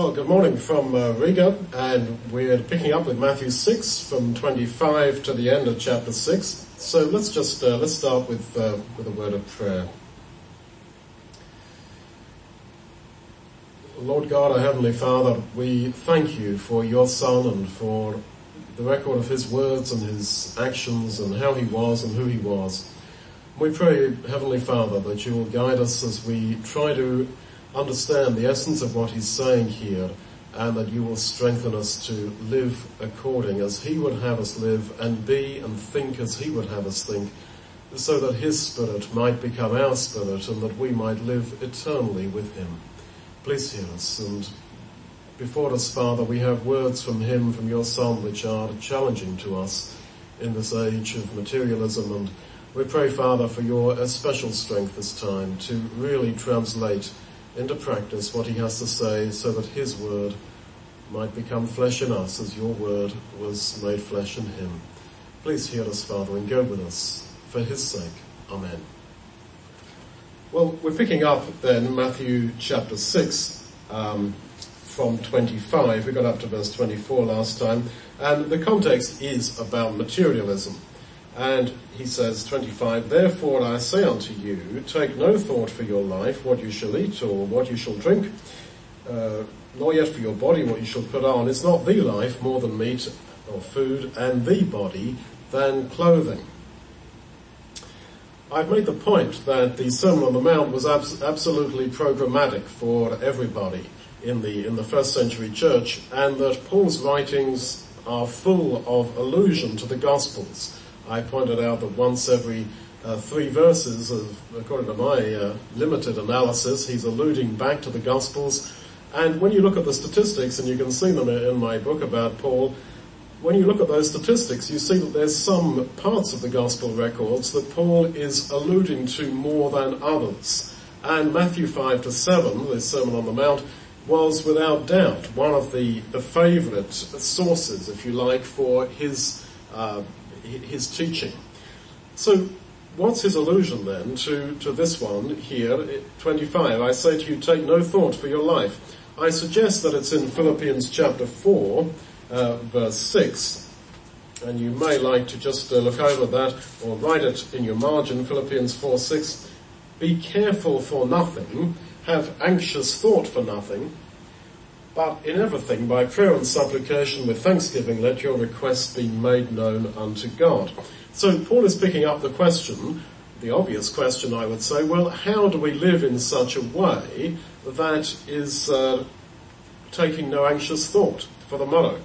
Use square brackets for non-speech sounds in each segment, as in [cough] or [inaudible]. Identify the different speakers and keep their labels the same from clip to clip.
Speaker 1: Well, good morning from uh, Riga, and we're picking up with Matthew 6 from 25 to the end of chapter 6. So let's just, uh, let's start with, uh, with a word of prayer. Lord God, our Heavenly Father, we thank you for your Son and for the record of his words and his actions and how he was and who he was. We pray, Heavenly Father, that you will guide us as we try to understand the essence of what he's saying here and that you will strengthen us to live according as he would have us live and be and think as he would have us think so that his spirit might become our spirit and that we might live eternally with him. Please hear us and before us, Father, we have words from him, from your son, which are challenging to us in this age of materialism and we pray, Father, for your uh, special strength this time to really translate into practice what he has to say so that his word might become flesh in us as your word was made flesh in him. Please hear us, Father, and go with us for his sake. Amen. Well, we're picking up then Matthew chapter 6 um, from 25. We got up to verse 24 last time, and the context is about materialism. And he says, 25, Therefore I say unto you, take no thought for your life, what you shall eat or what you shall drink, uh, nor yet for your body what you shall put on. It's not the life more than meat or food, and the body than clothing? I've made the point that the Sermon on the Mount was abs- absolutely programmatic for everybody in the, in the first century church, and that Paul's writings are full of allusion to the Gospels. I pointed out that once every uh, three verses, according to my uh, limited analysis, he's alluding back to the Gospels. And when you look at the statistics, and you can see them in my book about Paul, when you look at those statistics, you see that there's some parts of the Gospel records that Paul is alluding to more than others. And Matthew 5 to 7, the Sermon on the Mount, was without doubt one of the, the favourite sources, if you like, for his uh, his teaching. So what's his allusion then to, to this one here, 25? I say to you, take no thought for your life. I suggest that it's in Philippians chapter 4, uh, verse 6. And you may like to just uh, look over that or write it in your margin, Philippians 4, 6. Be careful for nothing, have anxious thought for nothing, but in everything, by prayer and supplication with thanksgiving, let your requests be made known unto God. So Paul is picking up the question, the obvious question I would say, well, how do we live in such a way that is uh, taking no anxious thought for the morrow?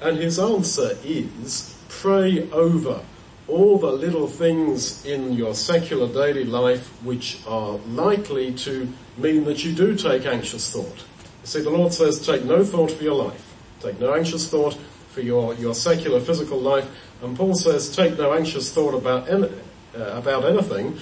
Speaker 1: And his answer is, pray over all the little things in your secular daily life which are likely to mean that you do take anxious thought. See, the Lord says, take no thought for your life. Take no anxious thought for your, your secular physical life. And Paul says, take no anxious thought about, any, uh, about anything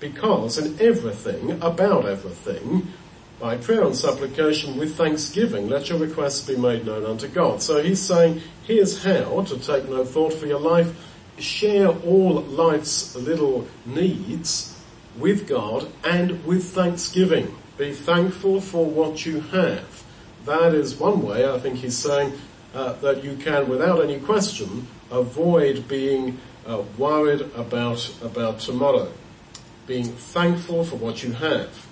Speaker 1: because in everything, about everything, by prayer and supplication with thanksgiving, let your requests be made known unto God. So he's saying, here's how to take no thought for your life. Share all life's little needs with God and with thanksgiving. Be thankful for what you have. That is one way, I think he's saying, uh, that you can, without any question, avoid being uh, worried about, about tomorrow. Being thankful for what you have.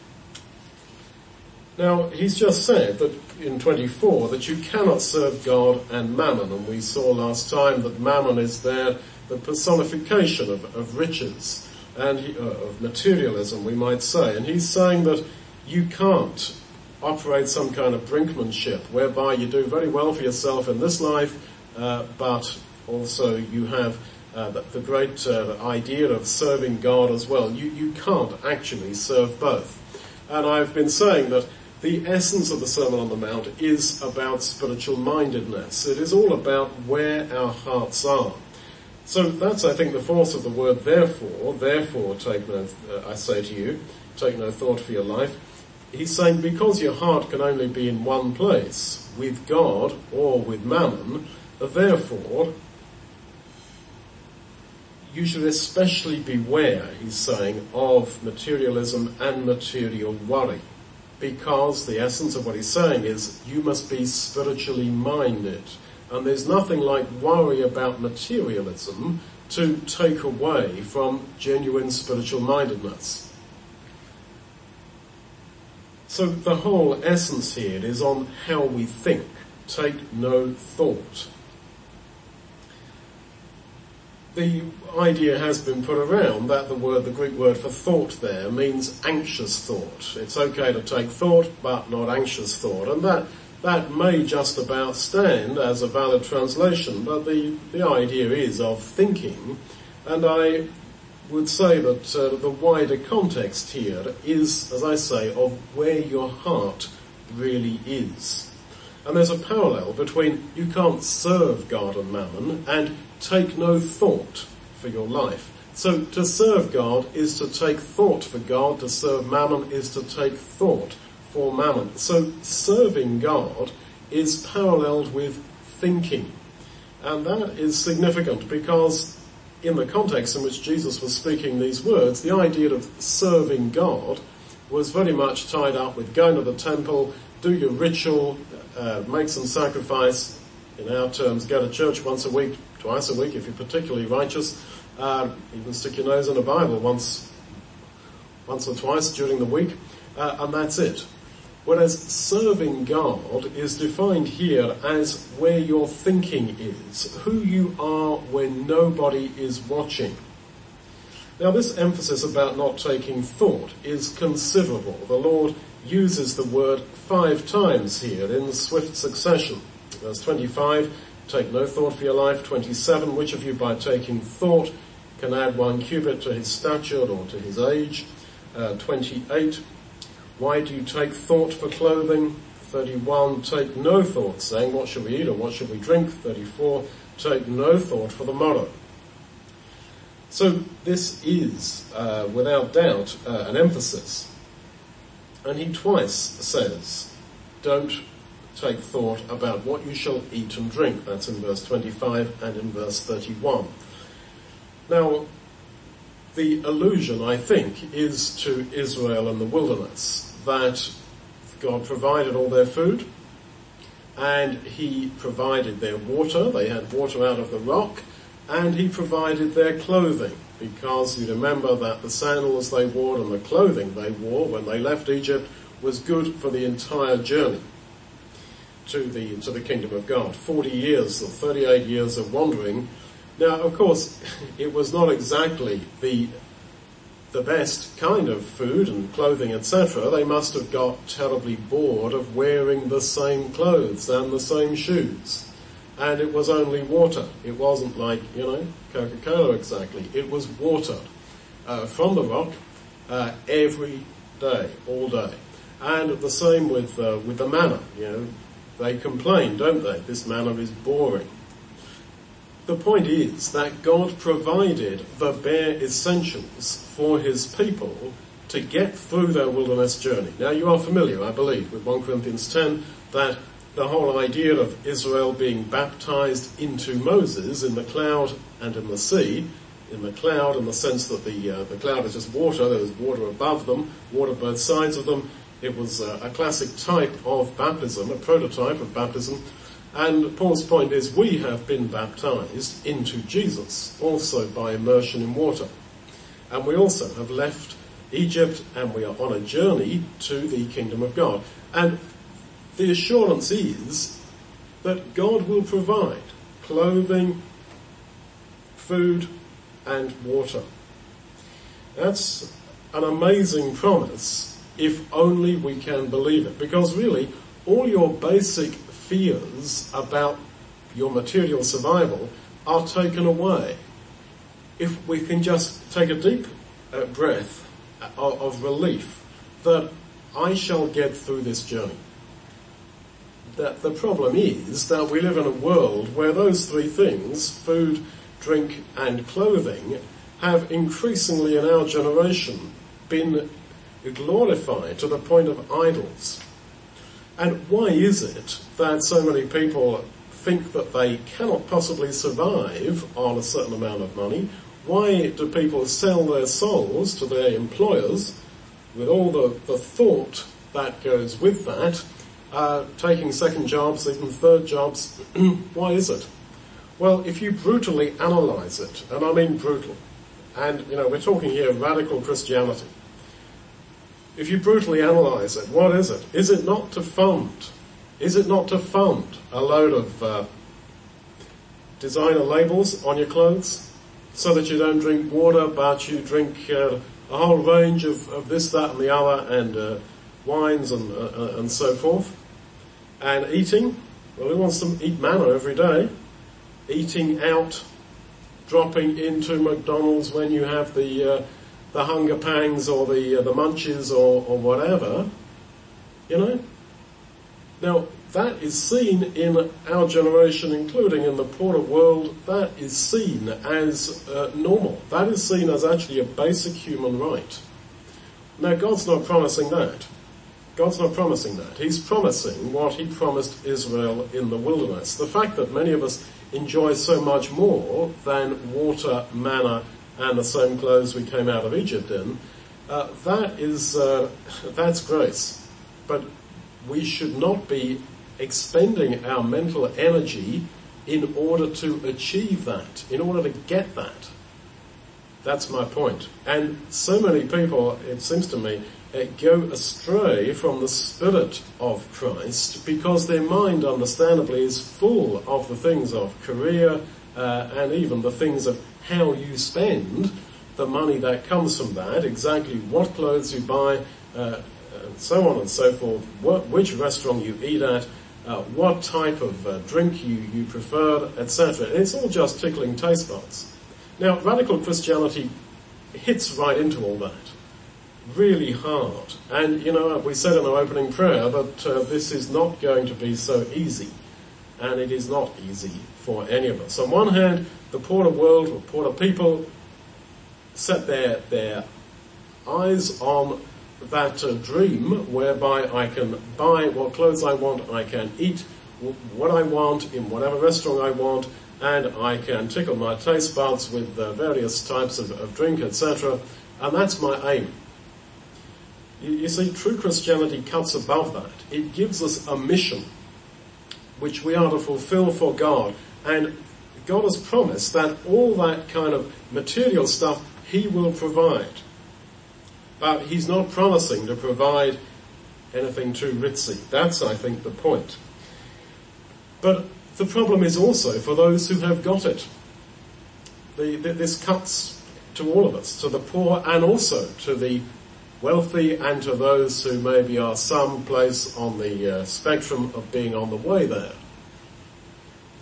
Speaker 1: Now, he's just said that in 24 that you cannot serve God and mammon, and we saw last time that mammon is there, the personification of, of riches and uh, of materialism, we might say. And he's saying that you can't operate some kind of brinkmanship whereby you do very well for yourself in this life, uh, but also you have uh, the, the, great uh, idea of serving God as well. You, you can't actually serve both. And I've been saying that the essence of the Sermon on the Mount is about spiritual mindedness. It is all about where our hearts are. So that's, I think, the force of the word therefore. Therefore, take no, uh, I say to you, take no thought for your life he's saying because your heart can only be in one place, with God or with mammon, uh, therefore, you should especially beware, he's saying, of materialism and material worry. because the essence of what he's saying is you must be spiritually minded. And there's nothing like worry about materialism to take away from genuine spiritual mindedness. So the whole essence here is on how we think. Take no thought. The idea has been put around that the word, the Greek word for thought there means anxious thought. It's okay to take thought, but not anxious thought. And that, that may just about stand as a valid translation, but the, the idea is of thinking. And I would say that uh, the wider context here is, as I say, of where your heart really is. And there's a parallel between you can't serve God and mammon and take no thought for your life. So to serve God is to take thought for God, to serve mammon is to take thought for mammon. So serving God is paralleled with thinking. And that is significant because in the context in which Jesus was speaking these words, the idea of serving God was very much tied up with going to the temple, do your ritual, uh, make some sacrifice, in our terms, go to church once a week, twice a week if you're particularly righteous, uh, even stick your nose in a Bible once, once or twice during the week, uh, and that's it. Whereas serving God is defined here as where your thinking is, who you are when nobody is watching. Now this emphasis about not taking thought is considerable. The Lord uses the word five times here in swift succession. Verse 25, take no thought for your life. 27, which of you by taking thought can add one cubit to his stature or to his age? Uh, 28, why do you take thought for clothing? 31, take no thought saying what shall we eat or what shall we drink? 34, take no thought for the morrow. So this is, uh, without doubt, uh, an emphasis. And he twice says, don't take thought about what you shall eat and drink. That's in verse 25 and in verse 31. Now, the allusion, I think, is to Israel and the wilderness, that God provided all their food, and He provided their water, they had water out of the rock, and He provided their clothing, because you remember that the sandals they wore and the clothing they wore when they left Egypt was good for the entire journey to the, to the kingdom of God. 40 years or 38 years of wandering now, of course, it was not exactly the the best kind of food and clothing, etc. They must have got terribly bored of wearing the same clothes and the same shoes. And it was only water. It wasn't like, you know, Coca-Cola exactly. It was water uh, from the rock uh, every day, all day. And the same with uh, with the manna. You know, they complain, don't they? This manna is boring. The point is that God provided the bare essentials for his people to get through their wilderness journey. Now you are familiar, I believe, with 1 Corinthians 10 that the whole idea of Israel being baptized into Moses in the cloud and in the sea, in the cloud in the sense that the, uh, the cloud is just water, there was water above them, water both sides of them. It was uh, a classic type of baptism, a prototype of baptism and Paul's point is we have been baptized into Jesus, also by immersion in water. And we also have left Egypt and we are on a journey to the kingdom of God. And the assurance is that God will provide clothing, food, and water. That's an amazing promise if only we can believe it. Because really, all your basic fears about your material survival are taken away. If we can just take a deep uh, breath of, of relief that I shall get through this journey. That the problem is that we live in a world where those three things, food, drink and clothing, have increasingly in our generation been glorified to the point of idols. And why is it that so many people think that they cannot possibly survive on a certain amount of money? Why do people sell their souls to their employers with all the, the thought that goes with that, uh, taking second jobs, even third jobs. [clears throat] Why is it? Well, if you brutally analyze it, and I mean brutal, and you know, we're talking here radical Christianity. If you brutally analyze it, what is it? Is it not to fund? Is it not to fund a load of uh, designer labels on your clothes so that you don't drink water, but you drink uh, a whole range of, of, this, that, and the other, and uh, wines and uh, uh, and so forth? And eating, well, who wants to eat manna every day? Eating out, dropping into McDonald's when you have the uh, the hunger pangs or the the munches or, or whatever, you know. Now, that is seen in our generation, including in the poorer world, that is seen as uh, normal. That is seen as actually a basic human right. Now, God's not promising that. God's not promising that. He's promising what he promised Israel in the wilderness. The fact that many of us enjoy so much more than water, manna, and the same clothes we came out of Egypt in, uh, that is, uh, that's grace. But we should not be expending our mental energy in order to achieve that, in order to get that. That's my point. And so many people, it seems to me, uh, go astray from the spirit of Christ because their mind understandably is full of the things of career uh, and even the things of how you spend the money that comes from that, exactly what clothes you buy, uh, and so on and so forth, what, which restaurant you eat at, uh, what type of uh, drink you, you prefer, etc. It's all just tickling taste buds. Now, radical Christianity hits right into all that. Really hard. And, you know, we said in our opening prayer that uh, this is not going to be so easy. And it is not easy for any of us. On one hand, the poorer world or poorer people set their, their eyes on that uh, dream whereby I can buy what clothes I want, I can eat what I want in whatever restaurant I want, and I can tickle my taste buds with uh, various types of, of drink, etc. And that's my aim. You, you see, true Christianity cuts above that. It gives us a mission which we are to fulfill for God. And God has promised that all that kind of material stuff He will provide. But he's not promising to provide anything too ritzy. That's, I think, the point. But the problem is also for those who have got it. The, the, this cuts to all of us, to the poor and also to the wealthy and to those who maybe are some place on the uh, spectrum of being on the way there.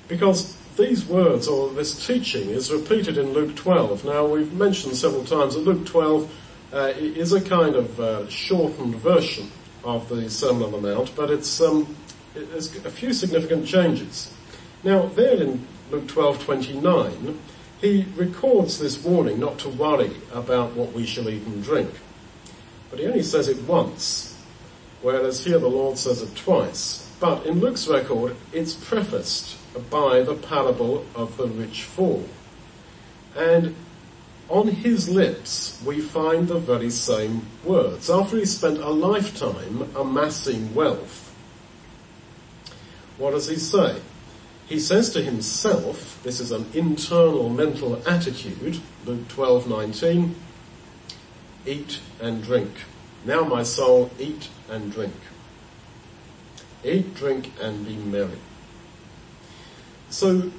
Speaker 1: Because these words or this teaching is repeated in Luke 12. Now we've mentioned several times that Luke 12 uh, is a kind of uh, shortened version of the Sermon on the Mount, but it's um, there's a few significant changes. Now, there in Luke 12:29, he records this warning not to worry about what we shall eat and drink, but he only says it once, whereas here the Lord says it twice. But in Luke's record, it's prefaced by the parable of the rich fool. And on his lips we find the very same words. After he spent a lifetime amassing wealth, what does he say? He says to himself, this is an internal mental attitude, Luke 12:19, eat and drink. Now my soul, eat and drink. Eat, drink and be merry. So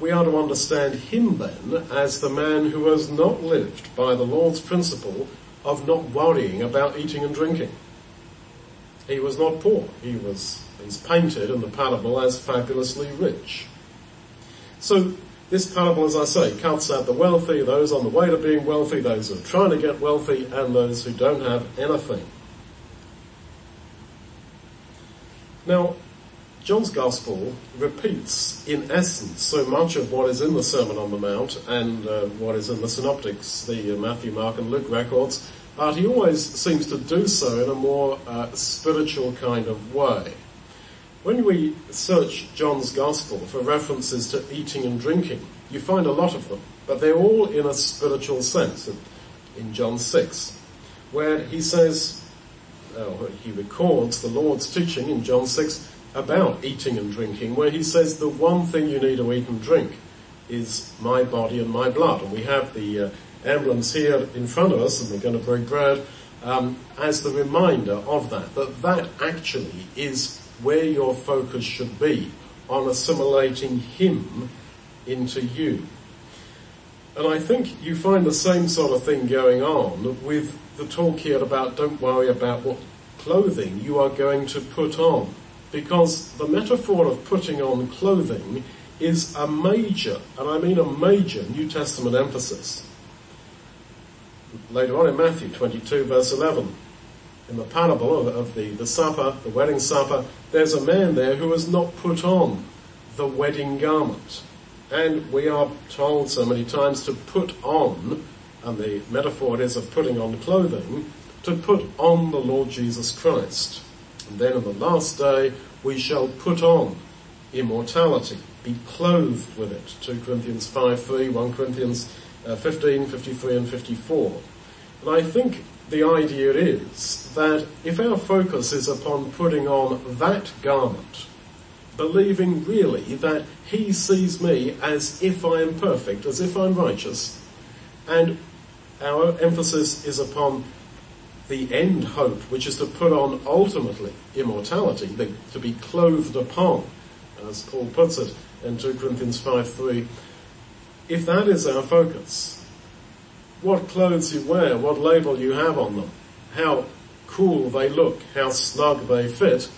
Speaker 1: we are to understand him then as the man who has not lived by the Lord's principle of not worrying about eating and drinking. He was not poor. He was, he's painted in the parable as fabulously rich. So this parable, as I say, cuts out the wealthy, those on the way to being wealthy, those who are trying to get wealthy, and those who don't have anything. Now, John's Gospel repeats, in essence, so much of what is in the Sermon on the Mount and uh, what is in the Synoptics, the uh, Matthew, Mark and Luke records, but he always seems to do so in a more uh, spiritual kind of way. When we search John's Gospel for references to eating and drinking, you find a lot of them, but they're all in a spiritual sense in, John 6, where he says, uh, he records the Lord's teaching in John 6 about eating and drinking, where he says the one thing you need to eat and drink is my body and my blood. And we have the uh, emblems here in front of us, and we're going to break bread, um, as the reminder of that, that that actually is where your focus should be, on assimilating him into you. And I think you find the same sort of thing going on with the talk here about don't worry about what clothing you are going to put on. Because the metaphor of putting on clothing is a major, and I mean a major New Testament emphasis. Later on in Matthew 22 verse 11, in the parable of, the, the supper, the wedding supper, there's a man there who has not put on the wedding garment. And we are told so many times to put on, and the metaphor is of putting on clothing, to put on the Lord Jesus Christ. And then on the last day, we shall put on immortality, be clothed with it. 2 Corinthians 5, 3, 1 Corinthians uh, 15, 53 and 54. And I think the idea is that if our focus is upon putting on that garment, believing really that he sees me as if I am perfect, as if I'm righteous, and our emphasis is upon the end hope, which is to put on ultimately immortality, the, to be clothed upon, as Paul puts it in 2 Corinthians 5 3. If that is our focus, what clothes you wear, what label you have on them, how cool they look, how snug they fit,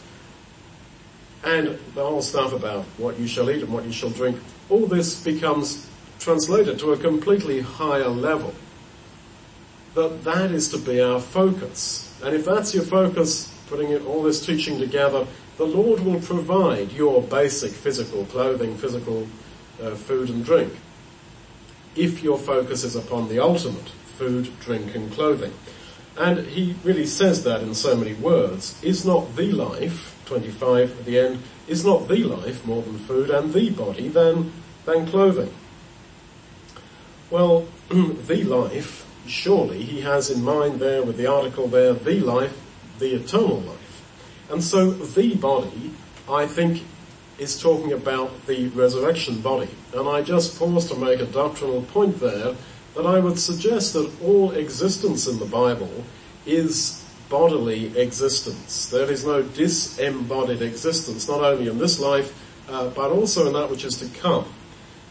Speaker 1: and the whole stuff about what you shall eat and what you shall drink, all this becomes translated to a completely higher level. That that is to be our focus. And if that's your focus, putting all this teaching together, the Lord will provide your basic physical clothing, physical uh, food and drink. If your focus is upon the ultimate, food, drink and clothing. And he really says that in so many words. Is not the life 25 at the end, is not the life more than food and the body than, than clothing. Well, [clears throat] the life, surely he has in mind there with the article there, the life, the eternal life. And so the body, I think, is talking about the resurrection body. And I just pause to make a doctrinal point there that I would suggest that all existence in the Bible is bodily existence. There is no disembodied existence, not only in this life, uh, but also in that which is to come.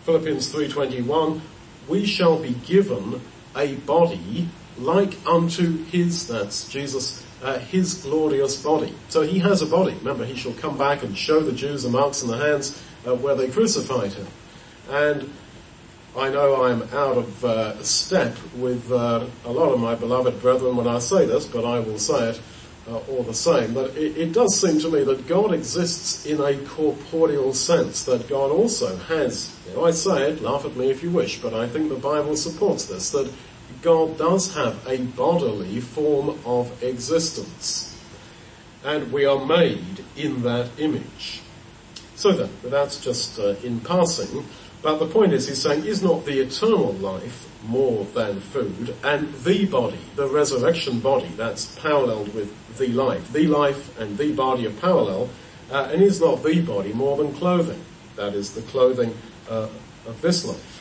Speaker 1: Philippians 3.21, we shall be given a body like unto his, that's Jesus, uh, his glorious body. So he has a body. Remember, he shall come back and show the Jews the marks in the hands uh, where they crucified him. And I know I'm out of uh, step with uh, a lot of my beloved brethren when I say this, but I will say it uh, all the same. But it, it, does seem to me that God exists in a corporeal sense, that God also has, you know, I say it, laugh at me if you wish, but I think the Bible supports this, that God does have a bodily form of existence. And we are made in that image. So then, that's just uh, in passing. But the point is, he's saying, is not the eternal life more than food? And the body, the resurrection body, that's paralleled with the life. The life and the body are parallel. Uh, and is not the body more than clothing? That is the clothing uh, of this life.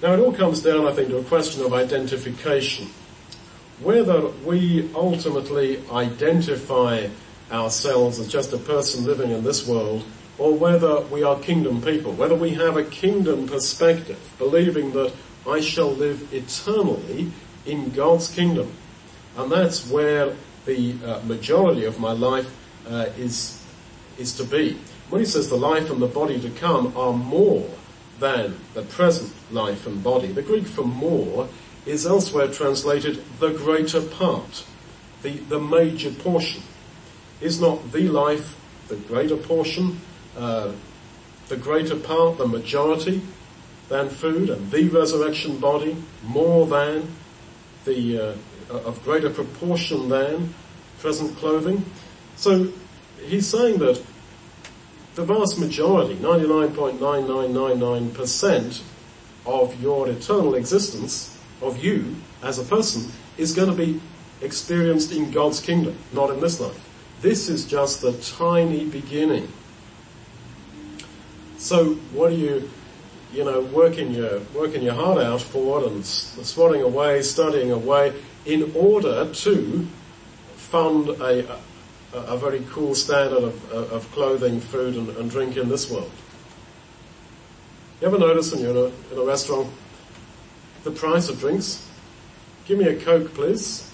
Speaker 1: Now it all comes down, I think, to a question of identification. Whether we ultimately identify ourselves as just a person living in this world or whether we are kingdom people, whether we have a kingdom perspective, believing that I shall live eternally in God's kingdom. And that's where the uh, majority of my life uh, is, is to be. When he says the life and the body to come are more than the present life and body, the Greek for more is elsewhere translated the greater part, the, the major portion. Is not the life the greater portion, uh, the greater part, the majority, than food, and the resurrection body more than the uh, of greater proportion than present clothing. So he's saying that the vast majority, 99.9999% of your eternal existence, of you as a person, is going to be experienced in God's kingdom, not in this life. This is just the tiny beginning. So what are you, you know, working your, working your heart out for and swatting away, studying away in order to fund a, a, very cool standard of, of clothing, food and, and drink in this world? You ever notice when you're in a, in a restaurant, the price of drinks? Give me a Coke, please.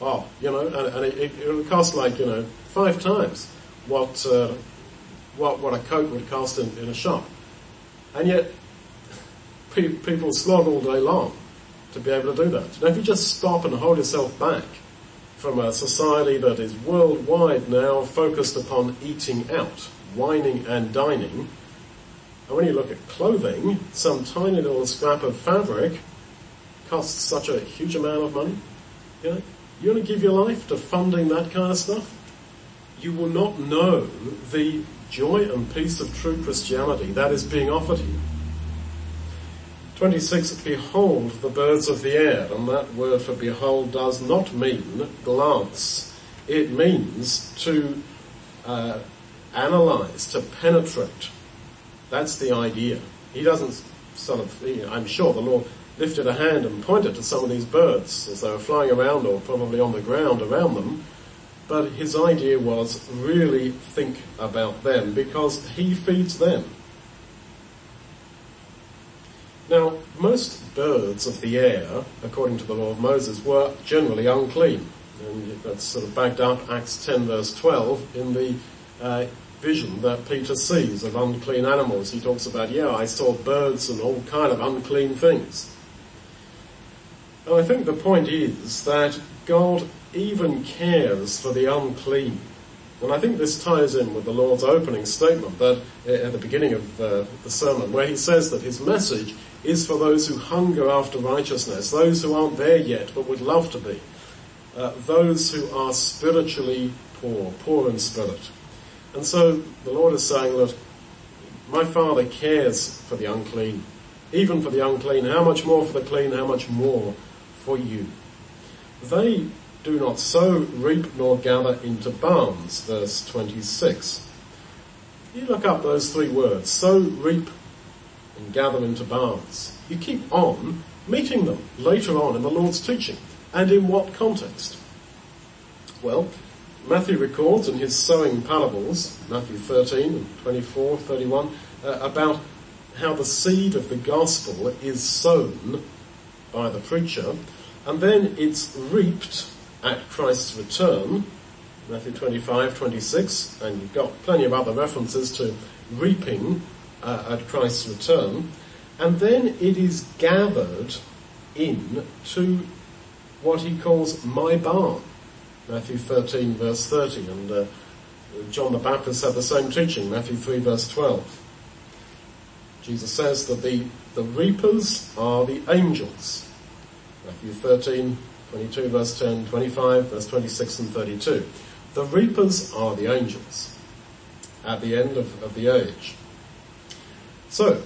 Speaker 1: Oh, you know, and, and it, it, will cost like, you know, five times what, uh, what, what a Coke would cost in, in a shop. And yet, pe- people slog all day long to be able to do that. Now if you just stop and hold yourself back from a society that is worldwide now focused upon eating out, wining and dining, and when you look at clothing, some tiny little scrap of fabric costs such a huge amount of money. You know, you want to give your life to funding that kind of stuff? You will not know the joy and peace of true Christianity that is being offered here. 26, behold the birds of the air, and that word for behold does not mean glance. It means to uh, analyze, to penetrate, that's the idea. He doesn't sort of, I'm sure the Lord lifted a hand and pointed to some of these birds as they were flying around or probably on the ground around them. But his idea was really think about them because he feeds them. Now, most birds of the air, according to the law of Moses, were generally unclean. And that's sort of backed up Acts 10 verse 12 in the uh, vision that Peter sees of unclean animals. He talks about, yeah, I saw birds and all kind of unclean things. And I think the point is that God even cares for the unclean. And I think this ties in with the Lord's opening statement that uh, at the beginning of uh, the sermon where he says that his message is for those who hunger after righteousness, those who aren't there yet but would love to be, uh, those who are spiritually poor, poor in spirit. And so the Lord is saying, look, my Father cares for the unclean, even for the unclean. How much more for the clean? How much more for you? They do not sow, reap, nor gather into barns, verse 26. You look up those three words, sow, reap, and gather into barns. You keep on meeting them later on in the Lord's teaching. And in what context? Well, Matthew records in his sowing parables, Matthew 13 and 24, 31, uh, about how the seed of the gospel is sown by the preacher, and then it's reaped at Christ's return, Matthew 25, 26, and you've got plenty of other references to reaping uh, at Christ's return, and then it is gathered in to what he calls my barn. Matthew 13 verse 30 and uh, John the Baptist had the same teaching, Matthew 3 verse 12. Jesus says that the, the reapers are the angels. Matthew 13, 22 verse 10, 25 verse 26 and 32. The reapers are the angels at the end of, of the age. So,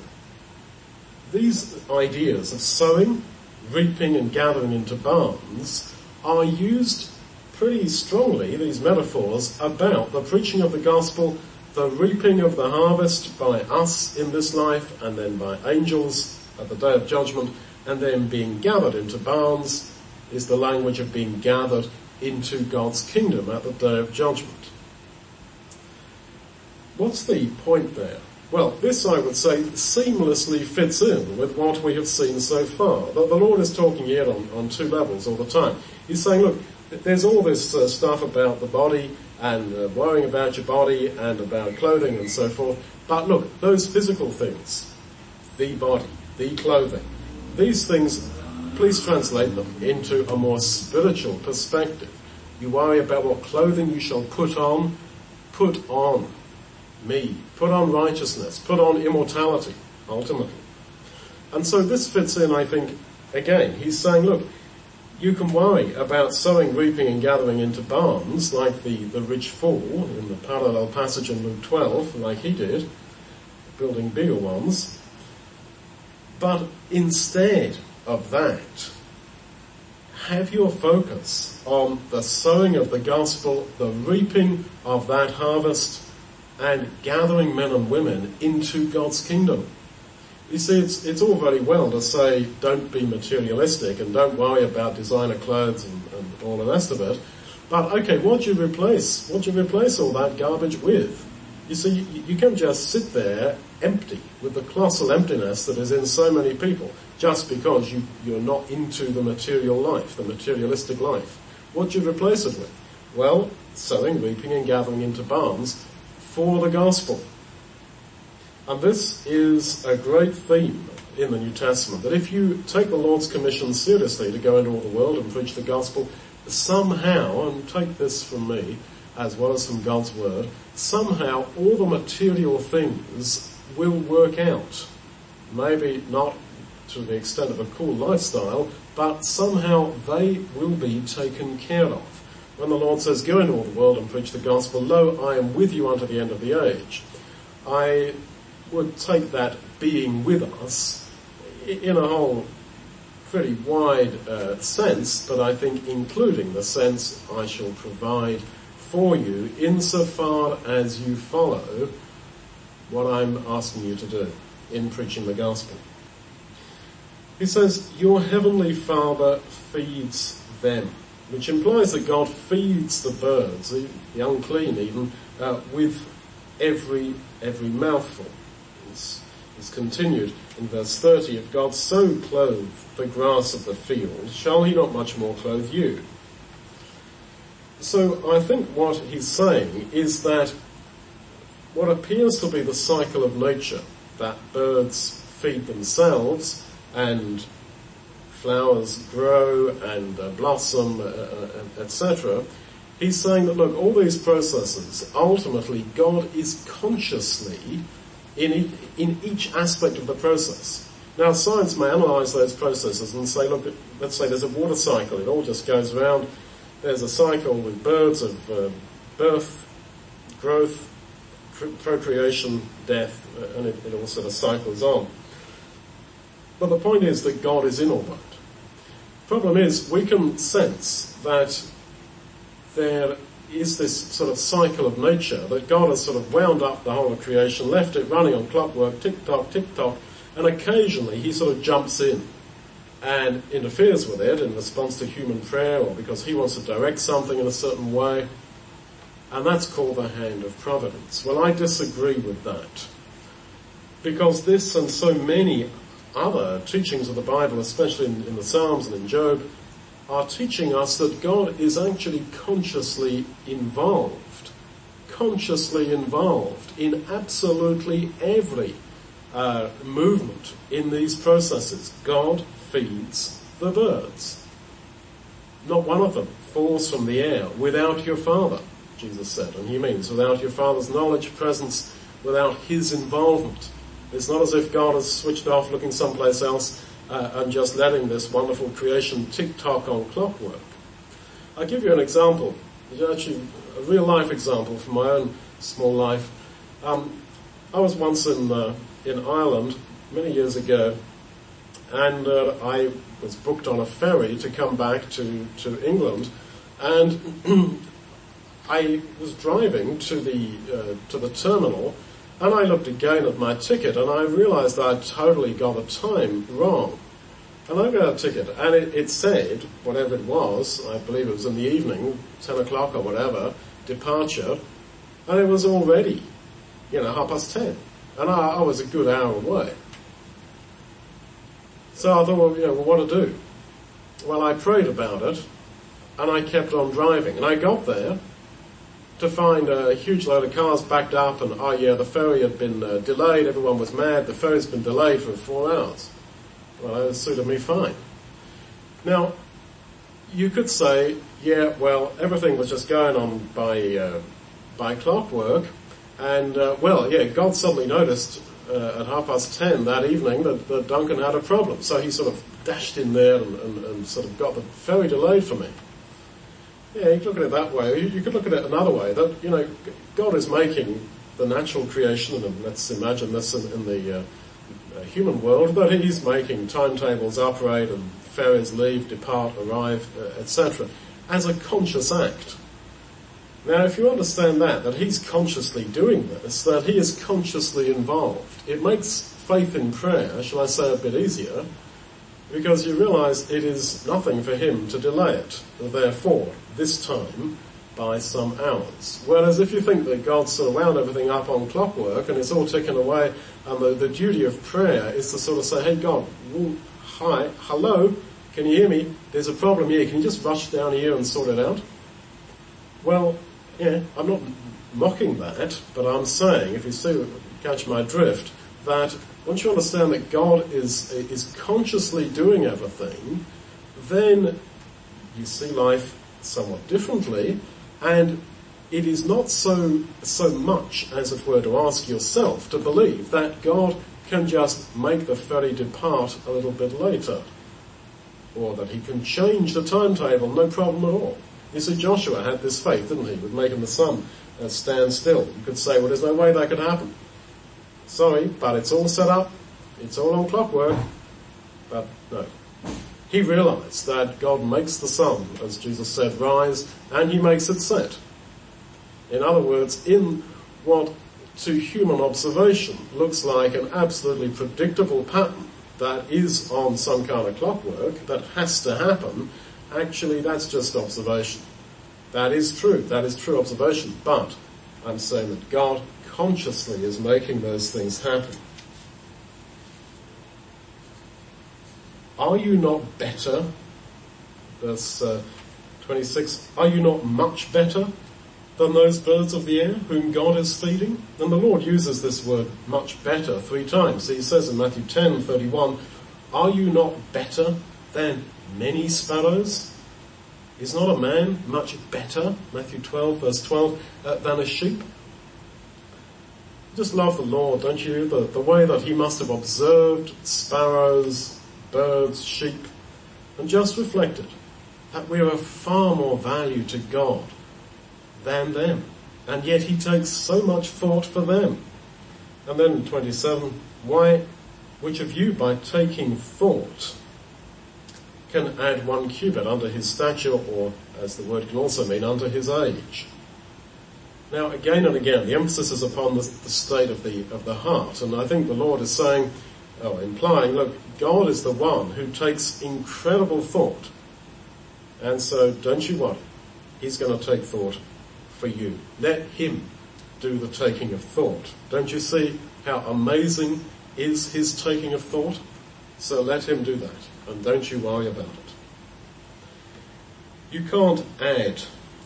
Speaker 1: these ideas of sowing, reaping and gathering into barns are used pretty strongly, these metaphors, about the preaching of the gospel, the reaping of the harvest by us in this life, and then by angels at the day of judgment, and then being gathered into barns is the language of being gathered into God's kingdom at the day of judgment. What's the point there? Well, this I would say seamlessly fits in with what we have seen so far. The, the Lord is talking here on, on two levels all the time. He's saying, look, there's all this uh, stuff about the body and uh, worrying about your body and about clothing and so forth. But look, those physical things, the body, the clothing, these things, please translate them into a more spiritual perspective. You worry about what clothing you shall put on, put on me, put on righteousness, put on immortality, ultimately. And so this fits in, I think, again, he's saying, look, you can worry about sowing, reaping and gathering into barns like the, the rich fool in the parallel passage in Luke 12, like he did, building bigger ones. But instead of that, have your focus on the sowing of the gospel, the reaping of that harvest, and gathering men and women into God's kingdom. You see, it's, it's all very well to say don't be materialistic and don't worry about designer clothes and, and all the rest of it. But okay, what do you replace? What do you replace all that garbage with? You see, you, you can just sit there empty with the colossal emptiness that is in so many people just because you, you're not into the material life, the materialistic life. What do you replace it with? Well, sowing, reaping and gathering into barns for the gospel. And this is a great theme in the New Testament, that if you take the Lord's commission seriously to go into all the world and preach the gospel, somehow, and take this from me, as well as from God's word, somehow all the material things will work out. Maybe not to the extent of a cool lifestyle, but somehow they will be taken care of. When the Lord says, go into all the world and preach the gospel, lo, I am with you unto the end of the age, I would take that being with us in a whole pretty wide uh, sense, but I think including the sense I shall provide for you insofar as you follow what I'm asking you to do in preaching the gospel. He says, your heavenly father feeds them, which implies that God feeds the birds, the, unclean even, uh, with every, every mouthful. It's, it's continued in verse 30, if God so clothe the grass of the field, shall he not much more clothe you? So I think what he's saying is that what appears to be the cycle of nature, that birds feed themselves and flowers grow and uh, blossom, uh, uh etc. He's saying that look, all these processes, ultimately God is consciously in, e- in each aspect of the process. Now science may analyze those processes and say, look, let's say there's a water cycle, it all just goes around. There's a cycle with birds of uh, birth, growth, procreation, death, uh, and it, it all sort of cycles on. But the point is that God is in all that. Problem is, we can sense that there is this sort of cycle of nature that God has sort of wound up the whole of creation, left it running on clockwork, tick tock, tick tock, and occasionally he sort of jumps in and interferes with it in response to human prayer or because he wants to direct something in a certain way. And that's called the hand of providence. Well, I disagree with that. Because this and so many other teachings of the Bible, especially in, in the Psalms and in Job, are teaching us that God is actually consciously involved, consciously involved in absolutely every uh, movement in these processes. God feeds the birds. Not one of them falls from the air without your Father, Jesus said, and he means without your Father's knowledge, presence, without his involvement. It's not as if God has switched off looking someplace else uh, and just letting this wonderful creation tick tock on clockwork. I'll give you an example, actually a real life example from my own small life. Um, I was once in uh, in Ireland many years ago, and uh, I was booked on a ferry to come back to to England, and [clears throat] I was driving to the uh, to the terminal and I looked again at my ticket and I realized I totally got the time wrong. And I got a ticket and it, it said, whatever it was, I believe it was in the evening, 10 o'clock or whatever, departure, and it was already, you know, half past 10. And I, I was a good hour away. So I thought, well, you know, well, what to do? Well, I prayed about it and I kept on driving and I got there to find a huge load of cars backed up and oh yeah, the ferry had been uh, delayed, everyone was mad, the ferry's been delayed for four hours. Well, that suited me fine. Now, you could say, yeah, well, everything was just going on by, uh, by clockwork, and uh, well, yeah, God suddenly noticed uh, at half past ten that evening that, that Duncan had a problem, so he sort of dashed in there and, and, and sort of got the ferry delayed for me. Yeah, you could look at it that way. You could look at it another way. That you know, God is making the natural creation, and let's imagine this in, in the uh, uh, human world, that He's making timetables operate and ferries leave, depart, arrive, uh, etc., as a conscious act. Now, if you understand that, that he's consciously doing this, that he is consciously involved, it makes faith in prayer, shall I say, a bit easier, because you realize it is nothing for him to delay it. Therefore, this time, by some hours. Whereas if you think that God's sort of wound everything up on clockwork and it's all ticking away and the, the duty of prayer is to sort of say, hey God, hi, hello, can you hear me? There's a problem here. Can you just rush down here and sort it out? Well, yeah, I'm not mocking that, but I'm saying, if you see, catch my drift, that once you understand that God is, is consciously doing everything, then you see life somewhat differently and it is not so, so much, as it were, to ask yourself to believe that God can just make the ferry depart a little bit later. Or that he can change the timetable, no problem at all. You see, Joshua had this faith, didn't he, with making the sun uh, stand still. You could say, well, there's no way that could happen. Sorry, but it's all set up. It's all on clockwork. But no. He realized that God makes the sun, as Jesus said, rise, and he makes it set. In other words, in what to human observation looks like an absolutely predictable pattern that is on some kind of clockwork that has to happen, actually that's just observation. That is true, that is true observation, but I'm saying that God consciously is making those things happen. Are you not better? Verse uh, 26. Are you not much better than those birds of the air whom God is feeding? And the Lord uses this word much better three times. He says in Matthew 10, 31, Are you not better than many sparrows? Is not a man much better, Matthew 12 verse 12, uh, than a sheep? Just love the Lord, don't you? The, the way that he must have observed sparrows, birds, sheep, and just reflected that we are of far more value to God than them. And yet he takes so much thought for them. And then 27, why, which of you by taking thought can add one cubit under his stature or as the word can also mean under his age? Now again and again the emphasis is upon the, the state of the, of the heart and I think the Lord is saying or implying, look, God is the one who takes incredible thought. And so don't you worry. He's going to take thought for you. Let him do the taking of thought. Don't you see how amazing is his taking of thought? So let him do that. And don't you worry about it. You can't add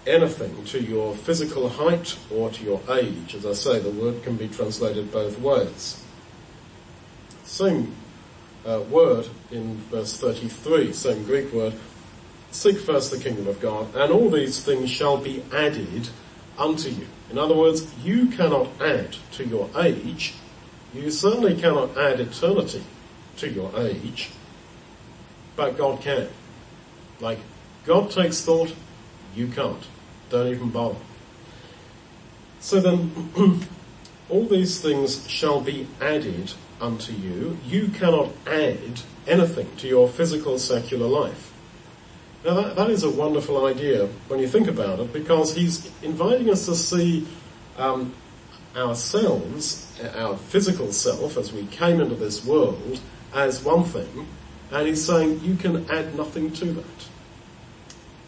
Speaker 1: anything to your physical height or to your age. As I say, the word can be translated both ways. Same uh, word in verse 33, same Greek word. Seek first the kingdom of God, and all these things shall be added unto you. In other words, you cannot add to your age. You certainly cannot add eternity to your age, but God can. Like, God takes thought, you can't. Don't even bother. So then, [clears throat] all these things shall be added unto you, you cannot add anything to your physical secular life. Now that, that is a wonderful idea when you think about it because he's inviting us to see um, ourselves, our physical self as we came into this world as one thing and he's saying you can add nothing to that.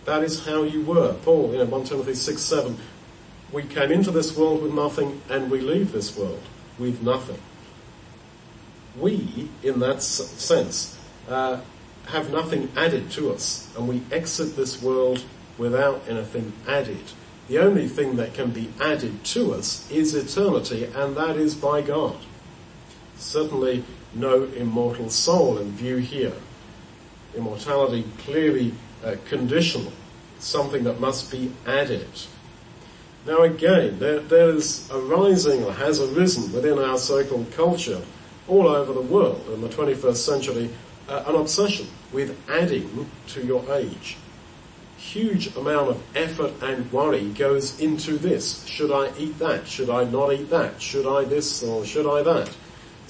Speaker 1: That is how you were. Paul, you know, 1 Timothy 6, 7, we came into this world with nothing and we leave this world with nothing we, in that sense, uh, have nothing added to us, and we exit this world without anything added. The only thing that can be added to us is eternity, and that is by God. Certainly no immortal soul in view here. Immortality clearly uh, conditional, something that must be added. Now again, there, there is arising or has arisen within our so-called culture all over the world in the 21st century uh, an obsession with adding to your age. Huge amount of effort and worry goes into this. Should I eat that? Should I not eat that? Should I this or should I that?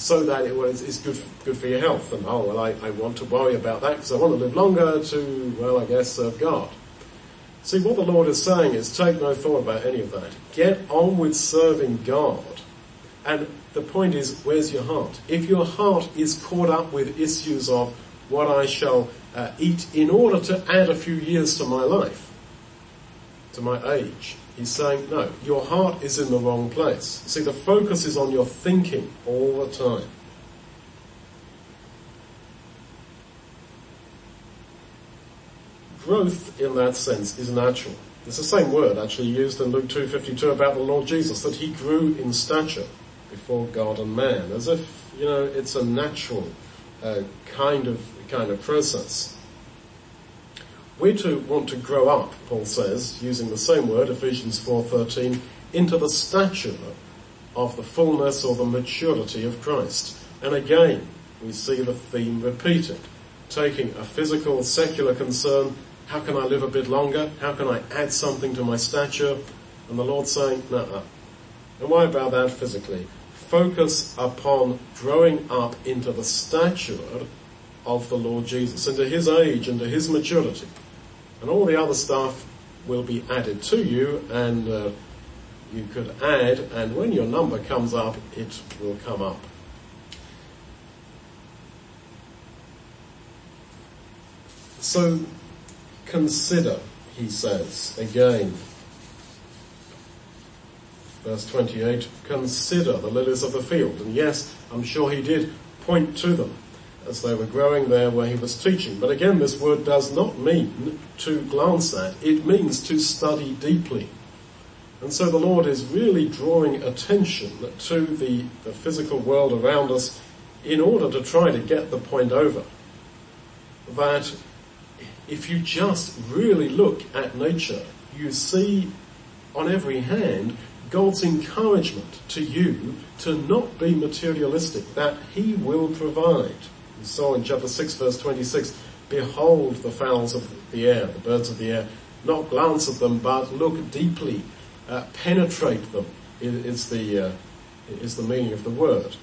Speaker 1: so that it was, is good, good for your health. And oh, well, I, I want to worry about that because I want to live longer to, well, I guess, serve God. See, what the Lord is saying is take no thought about any of that. Get on with serving God. And the point is, where's your heart? If your heart is caught up with issues of what I shall uh, eat in order to add a few years to my life, to my age, he's saying, no, your heart is in the wrong place. See, the focus is on your thinking all the time. growth in that sense is natural. It's the same word actually used in Luke 2.52 about the Lord Jesus, that he grew in stature before God and man, as if, you know, it's a natural uh, kind of kind of process. We're to want to grow up, Paul says, using the same word, Ephesians 4.13, into the stature of the fullness or the maturity of Christ. And again, we see the theme repeated, taking a physical, secular concern how can I live a bit longer? How can I add something to my stature? And the Lord's saying, no. And why about that physically? Focus upon growing up into the stature of the Lord Jesus, into His age, into His maturity. And all the other stuff will be added to you and uh, you could add and when your number comes up, it will come up. So Consider, he says, again. Verse 28, consider the lilies of the field. And yes, I'm sure he did point to them as they were growing there where he was teaching. But again, this word does not mean to glance at. It means to study deeply. And so the Lord is really drawing attention to the, the physical world around us in order to try to get the point over that if you just really look at nature, you see on every hand God's encouragement to you to not be materialistic, that He will provide. We saw in chapter 6 verse 26, behold the fowls of the air, the birds of the air, not glance at them, but look deeply, uh, penetrate them, is the, uh, is the meaning of the word.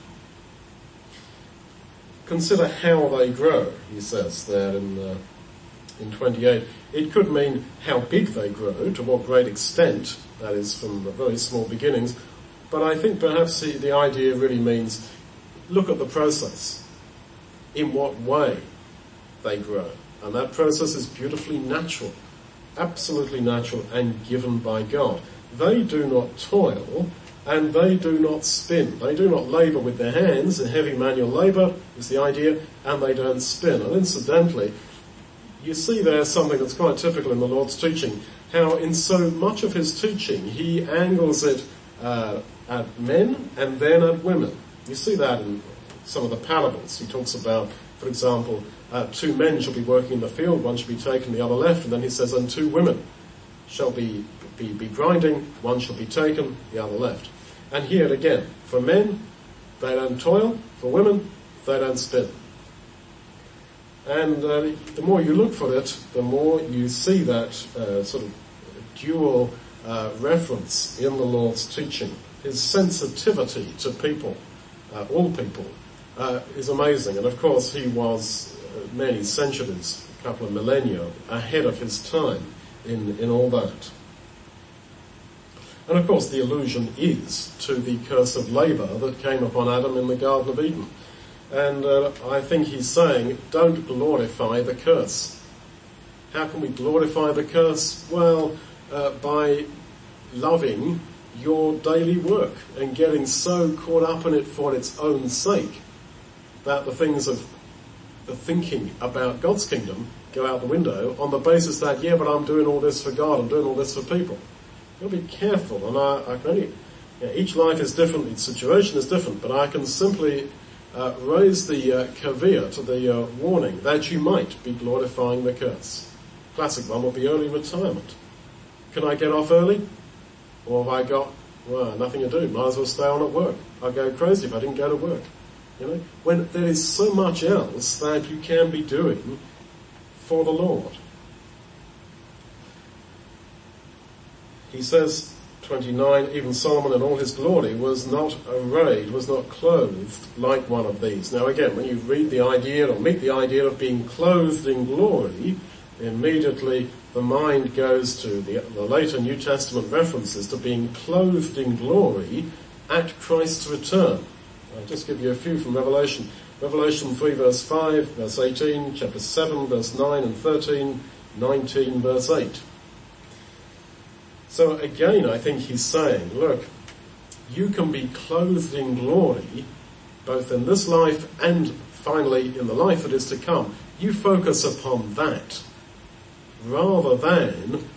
Speaker 1: Consider how they grow, he says there in uh, in 28. It could mean how big they grow, to what great extent, that is from very small beginnings, but I think perhaps the, the idea really means look at the process. In what way they grow. And that process is beautifully natural, absolutely natural and given by God. They do not toil and they do not spin. They do not labour with their hands, a heavy manual labour is the idea, and they don't spin. And incidentally, you see there something that's quite typical in the Lord's teaching, how in so much of his teaching he angles it uh, at men and then at women. You see that in some of the parables. He talks about, for example, uh, two men shall be working in the field, one shall be taken, the other left, and then he says, and two women shall be, be, be grinding, one shall be taken, the other left. And here again, for men, they don't toil, for women, they don't spin. And uh, the more you look for it, the more you see that uh, sort of dual uh, reference in the Lord's teaching. His sensitivity to people, uh, all people, uh, is amazing. And of course, he was uh, many centuries, a couple of millennia, ahead of his time in, in all that. And of course, the allusion is to the curse of labour that came upon Adam in the Garden of Eden. And uh, I think he's saying, don't glorify the curse. How can we glorify the curse? Well, uh, by loving your daily work and getting so caught up in it for its own sake that the things of the thinking about God's kingdom go out the window on the basis that, yeah, but I'm doing all this for God, I'm doing all this for people. You'll be careful, and I, I can only, you each life is different, each situation is different, but I can simply uh, raise the uh, caveat, to the uh, warning that you might be glorifying the curse. Classic one would be early retirement. Can I get off early? Or have I got, well, nothing to do, might as well stay on at work. I'd go crazy if I didn't go to work. You know, when there is so much else that you can be doing for the Lord. He says, 29, even Solomon in all his glory was not arrayed, was not clothed like one of these. Now again, when you read the idea or meet the idea of being clothed in glory, immediately the mind goes to the, the later New Testament references to being clothed in glory at Christ's return. I'll just give you a few from Revelation. Revelation 3 verse 5, verse 18, chapter 7 verse 9 and 13, 19 verse 8. So again, I think he's saying, look, you can be clothed in glory, both in this life and finally in the life that is to come. You focus upon that, rather than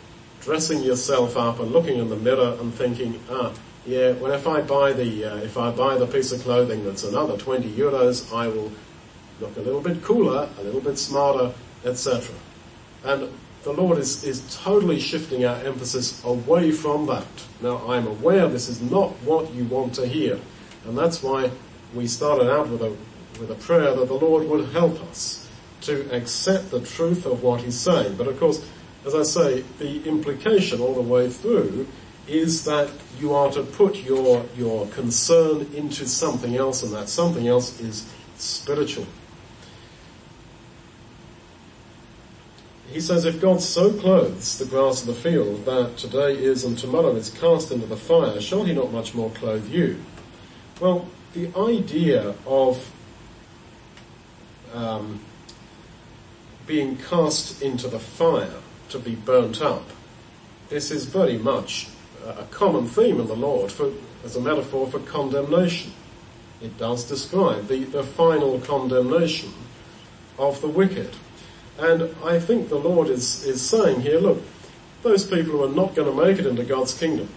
Speaker 1: dressing yourself up and looking in the mirror and thinking, ah, yeah, well if I buy the, uh, if I buy the piece of clothing that's another 20 euros, I will look a little bit cooler, a little bit smarter, etc. And the Lord is, is totally shifting our emphasis away from that. Now I'm aware this is not what you want to hear. And that's why we started out with a, with a prayer that the Lord would help us to accept the truth of what He's saying. But of course, as I say, the implication all the way through is that you are to put your, your concern into something else and that something else is spiritual. He says, if God so clothes the grass of the field that today is and tomorrow is cast into the fire, shall he not much more clothe you? Well, the idea of um, being cast into the fire to be burnt up, this is very much a common theme in the Lord for, as a metaphor for condemnation. It does describe the, the final condemnation of the wicked. And I think the Lord is, is saying here, look, those people who are not going to make it into God's kingdom,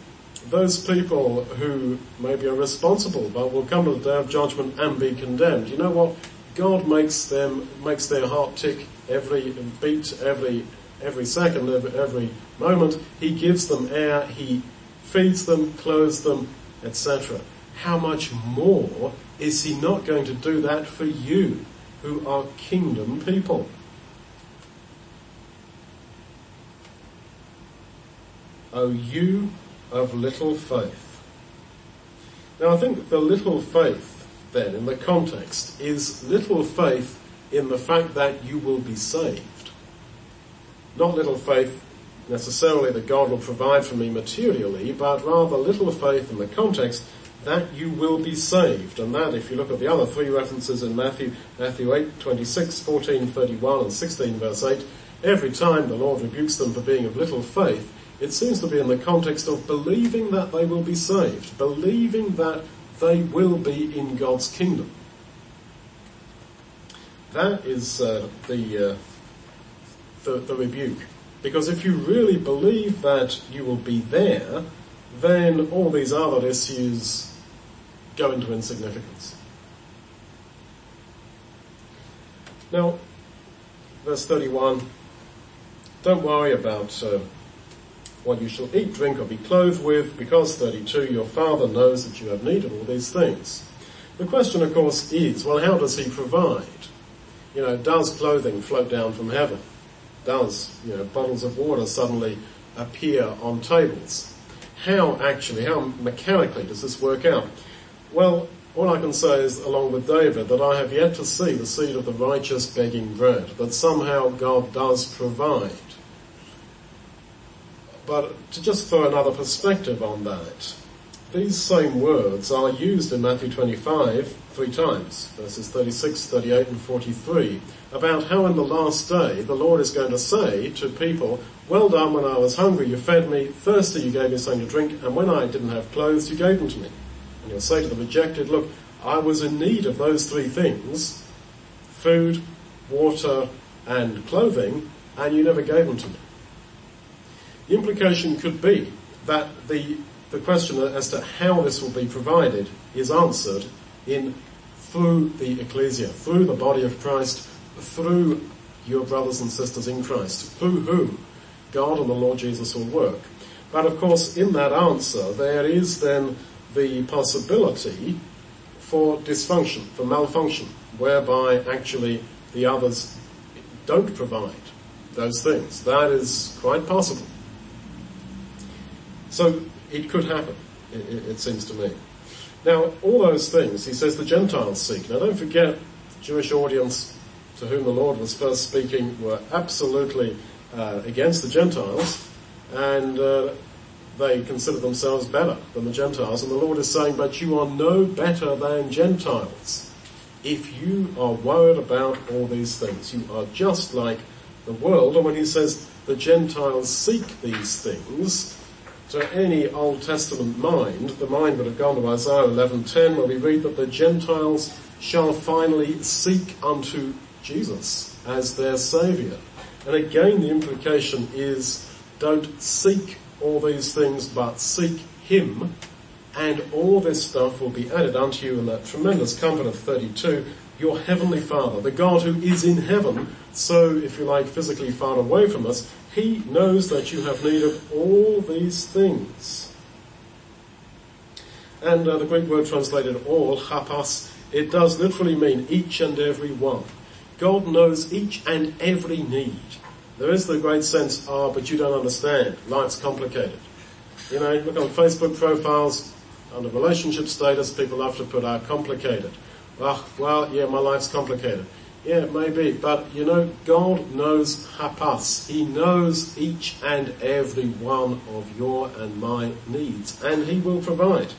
Speaker 1: those people who maybe are responsible but will come to the day of judgment and be condemned, you know what? God makes them, makes their heart tick every beat, every, every second, every, every moment. He gives them air, He feeds them, clothes them, etc. How much more is He not going to do that for you who are kingdom people? O you of little faith. Now I think the little faith then in the context is little faith in the fact that you will be saved. Not little faith necessarily that God will provide for me materially, but rather little faith in the context that you will be saved. And that, if you look at the other three references in Matthew, Matthew 8, 26, 14, 31 and 16 verse 8, every time the Lord rebukes them for being of little faith, it seems to be in the context of believing that they will be saved, believing that they will be in God's kingdom. That is uh, the, uh, the, the rebuke. Because if you really believe that you will be there, then all these other issues go into insignificance. Now, verse 31, don't worry about uh, what you shall eat, drink, or be clothed with, because 32, your Father knows that you have need of all these things. The question, of course, is, well, how does He provide? You know, does clothing float down from heaven? Does, you know, bottles of water suddenly appear on tables? How actually, how mechanically does this work out? Well, all I can say is, along with David, that I have yet to see the seed of the righteous begging bread, that somehow God does provide. But to just throw another perspective on that, these same words are used in Matthew 25 three times, verses 36, 38 and 43, about how in the last day the Lord is going to say to people, well done when I was hungry, you fed me, thirsty, you gave me something to drink, and when I didn't have clothes, you gave them to me. And he'll say to the rejected, look, I was in need of those three things, food, water, and clothing, and you never gave them to me. The implication could be that the, the question as to how this will be provided is answered in through the ecclesia, through the body of Christ, through your brothers and sisters in Christ, through whom God and the Lord Jesus will work. But of course, in that answer, there is then the possibility for dysfunction, for malfunction, whereby actually the others don't provide those things. That is quite possible. So it could happen, it, it, seems to me. Now, all those things, he says the Gentiles seek. Now don't forget, Jewish audience to whom the Lord was first speaking were absolutely uh, against the Gentiles, and uh, they consider themselves better than the Gentiles. And the Lord is saying, but you are no better than Gentiles. If you are worried about all these things, you are just like the world. And when he says the Gentiles seek these things, to any Old Testament mind, the mind would have gone to Isaiah 11:10, where we read that the Gentiles shall finally seek unto Jesus as their Saviour. And again, the implication is don't seek all these things, but seek Him, and all this stuff will be added unto you in that tremendous comfort of 32. Your Heavenly Father, the God who is in heaven, so if you like physically far away from us, He knows that you have need of all these things. And uh, the Greek word translated all, hapas, it does literally mean each and every one. God knows each and every need. There is the great sense, ah, oh, but you don't understand. Life's complicated. You know, look on Facebook profiles, under relationship status, people have to put, are complicated. Ah, well, yeah, my life's complicated. Yeah, maybe, but you know, God knows hapas. He knows each and every one of your and my needs, and He will provide.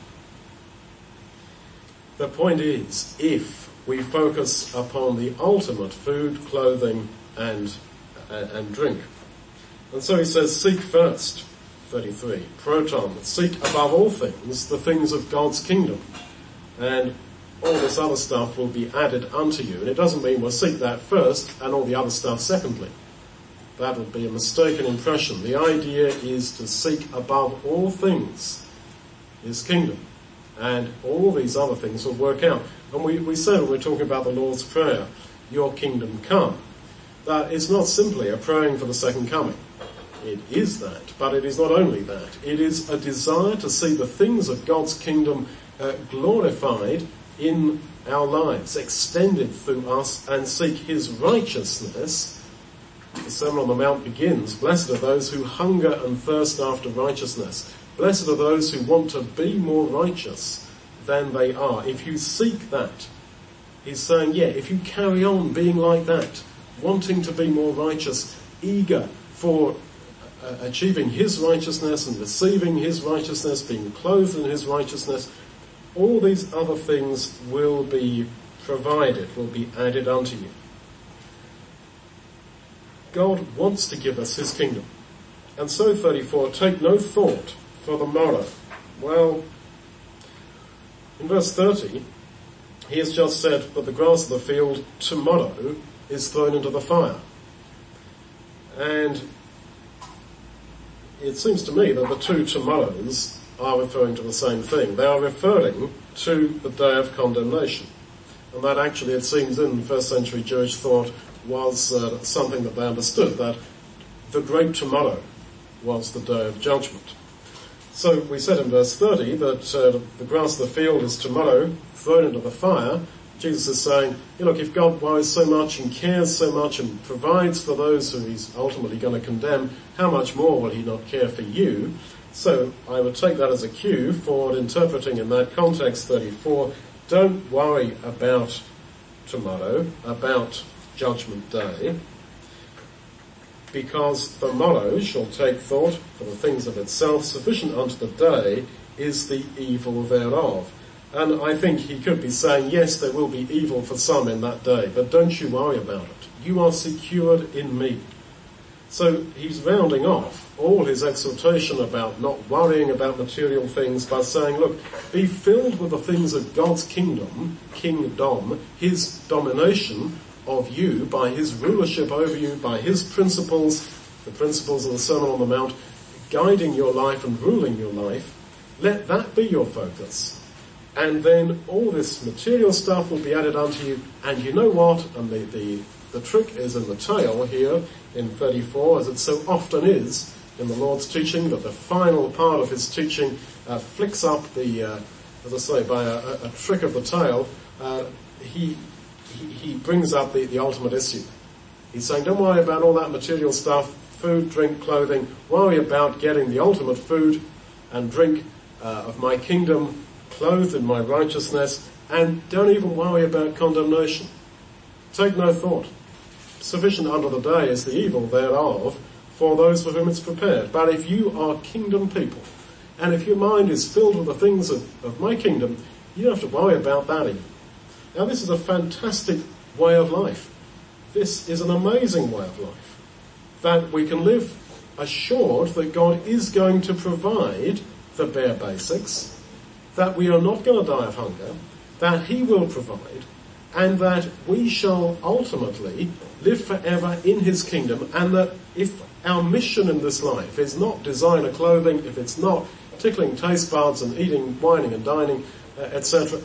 Speaker 1: The point is, if we focus upon the ultimate food, clothing, and and drink. And so he says, seek first, 33, proton, seek above all things the things of God's kingdom. And all this other stuff will be added unto you. And it doesn't mean we'll seek that first and all the other stuff secondly. That would be a mistaken impression. The idea is to seek above all things his kingdom. And all these other things will work out. And we, we said when we we're talking about the Lord's Prayer, your kingdom come that it's not simply a praying for the second coming. It is that, but it is not only that. It is a desire to see the things of God's kingdom uh, glorified in our lives, extended through us, and seek His righteousness. The Sermon on the Mount begins, Blessed are those who hunger and thirst after righteousness. Blessed are those who want to be more righteous than they are. If you seek that, He's saying, yeah, if you carry on being like that, wanting to be more righteous, eager for uh, achieving His righteousness and receiving His righteousness, being clothed in His righteousness, all these other things will be provided, will be added unto you. God wants to give us His kingdom. And so 34, take no thought for the morrow. Well, in verse 30, he has just said that the grass of the field tomorrow is thrown into the fire. And it seems to me that the two tomorrows are referring to the same thing. They are referring to the day of condemnation. And that actually, it seems in first century Jewish thought, was uh, something that they understood, that the great tomorrow was the day of judgment. So we said in verse 30 that uh, the grass of the field is tomorrow thrown into the fire, Jesus is saying, you look, if God worries so much and cares so much and provides for those who he's ultimately going to condemn, how much more will he not care for you? So I would take that as a cue for interpreting in that context 34, don't worry about tomorrow, about judgment day, because the morrow shall take thought for the things of itself, sufficient unto the day is the evil thereof. And I think he could be saying, yes, there will be evil for some in that day, but don't you worry about it. You are secured in me. So he's rounding off all his exhortation about not worrying about material things by saying, look, be filled with the things of God's kingdom, kingdom, his domination of you by his rulership over you, by his principles, the principles of the Sermon on the Mount, guiding your life and ruling your life. Let that be your focus and then all this material stuff will be added onto you. And you know what? And the, the, the trick is in the tail here in 34, as it so often is in the Lord's teaching, that the final part of his teaching uh, flicks up the, uh, as I say, by a, a, trick of the tail, uh, he, he, he brings up the, the ultimate issue. He's saying, don't worry about all that material stuff, food, drink, clothing. Worry about getting the ultimate food and drink uh, of my kingdom, clothed in my righteousness, and don't even worry about condemnation. Take no thought. Sufficient unto the day is the evil thereof for those for whom it's prepared. But if you are kingdom people, and if your mind is filled with the things of, of my kingdom, you don't have to worry about that. Now this is a fantastic way of life. This is an amazing way of life. That we can live assured that God is going to provide the bare basics, that we are not going to die of hunger, that He will provide, and that we shall ultimately live forever in His kingdom, and that if our mission in this life is not designer clothing, if it's not tickling taste buds and eating, wining and dining, uh, etc.,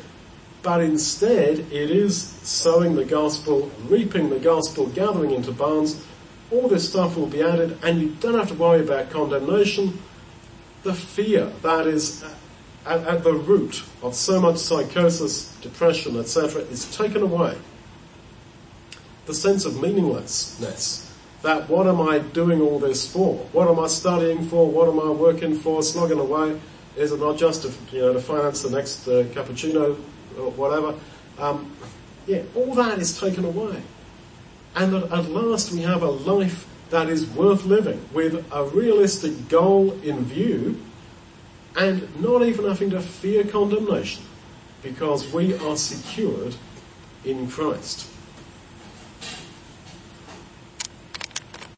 Speaker 1: but instead it is sowing the gospel, reaping the gospel, gathering into barns, all this stuff will be added and you don't have to worry about condemnation. The fear that is at, at the root of so much psychosis, depression, etc. is taken away. The sense of meaninglessness. That what am I doing all this for? What am I studying for? What am I working for? Slogging away. Is it not just to, you know, to finance the next uh, cappuccino or whatever? Um, yeah, all that is taken away. And that at last we have a life that is worth living with a realistic goal in view and not even having to fear condemnation because we are secured in Christ.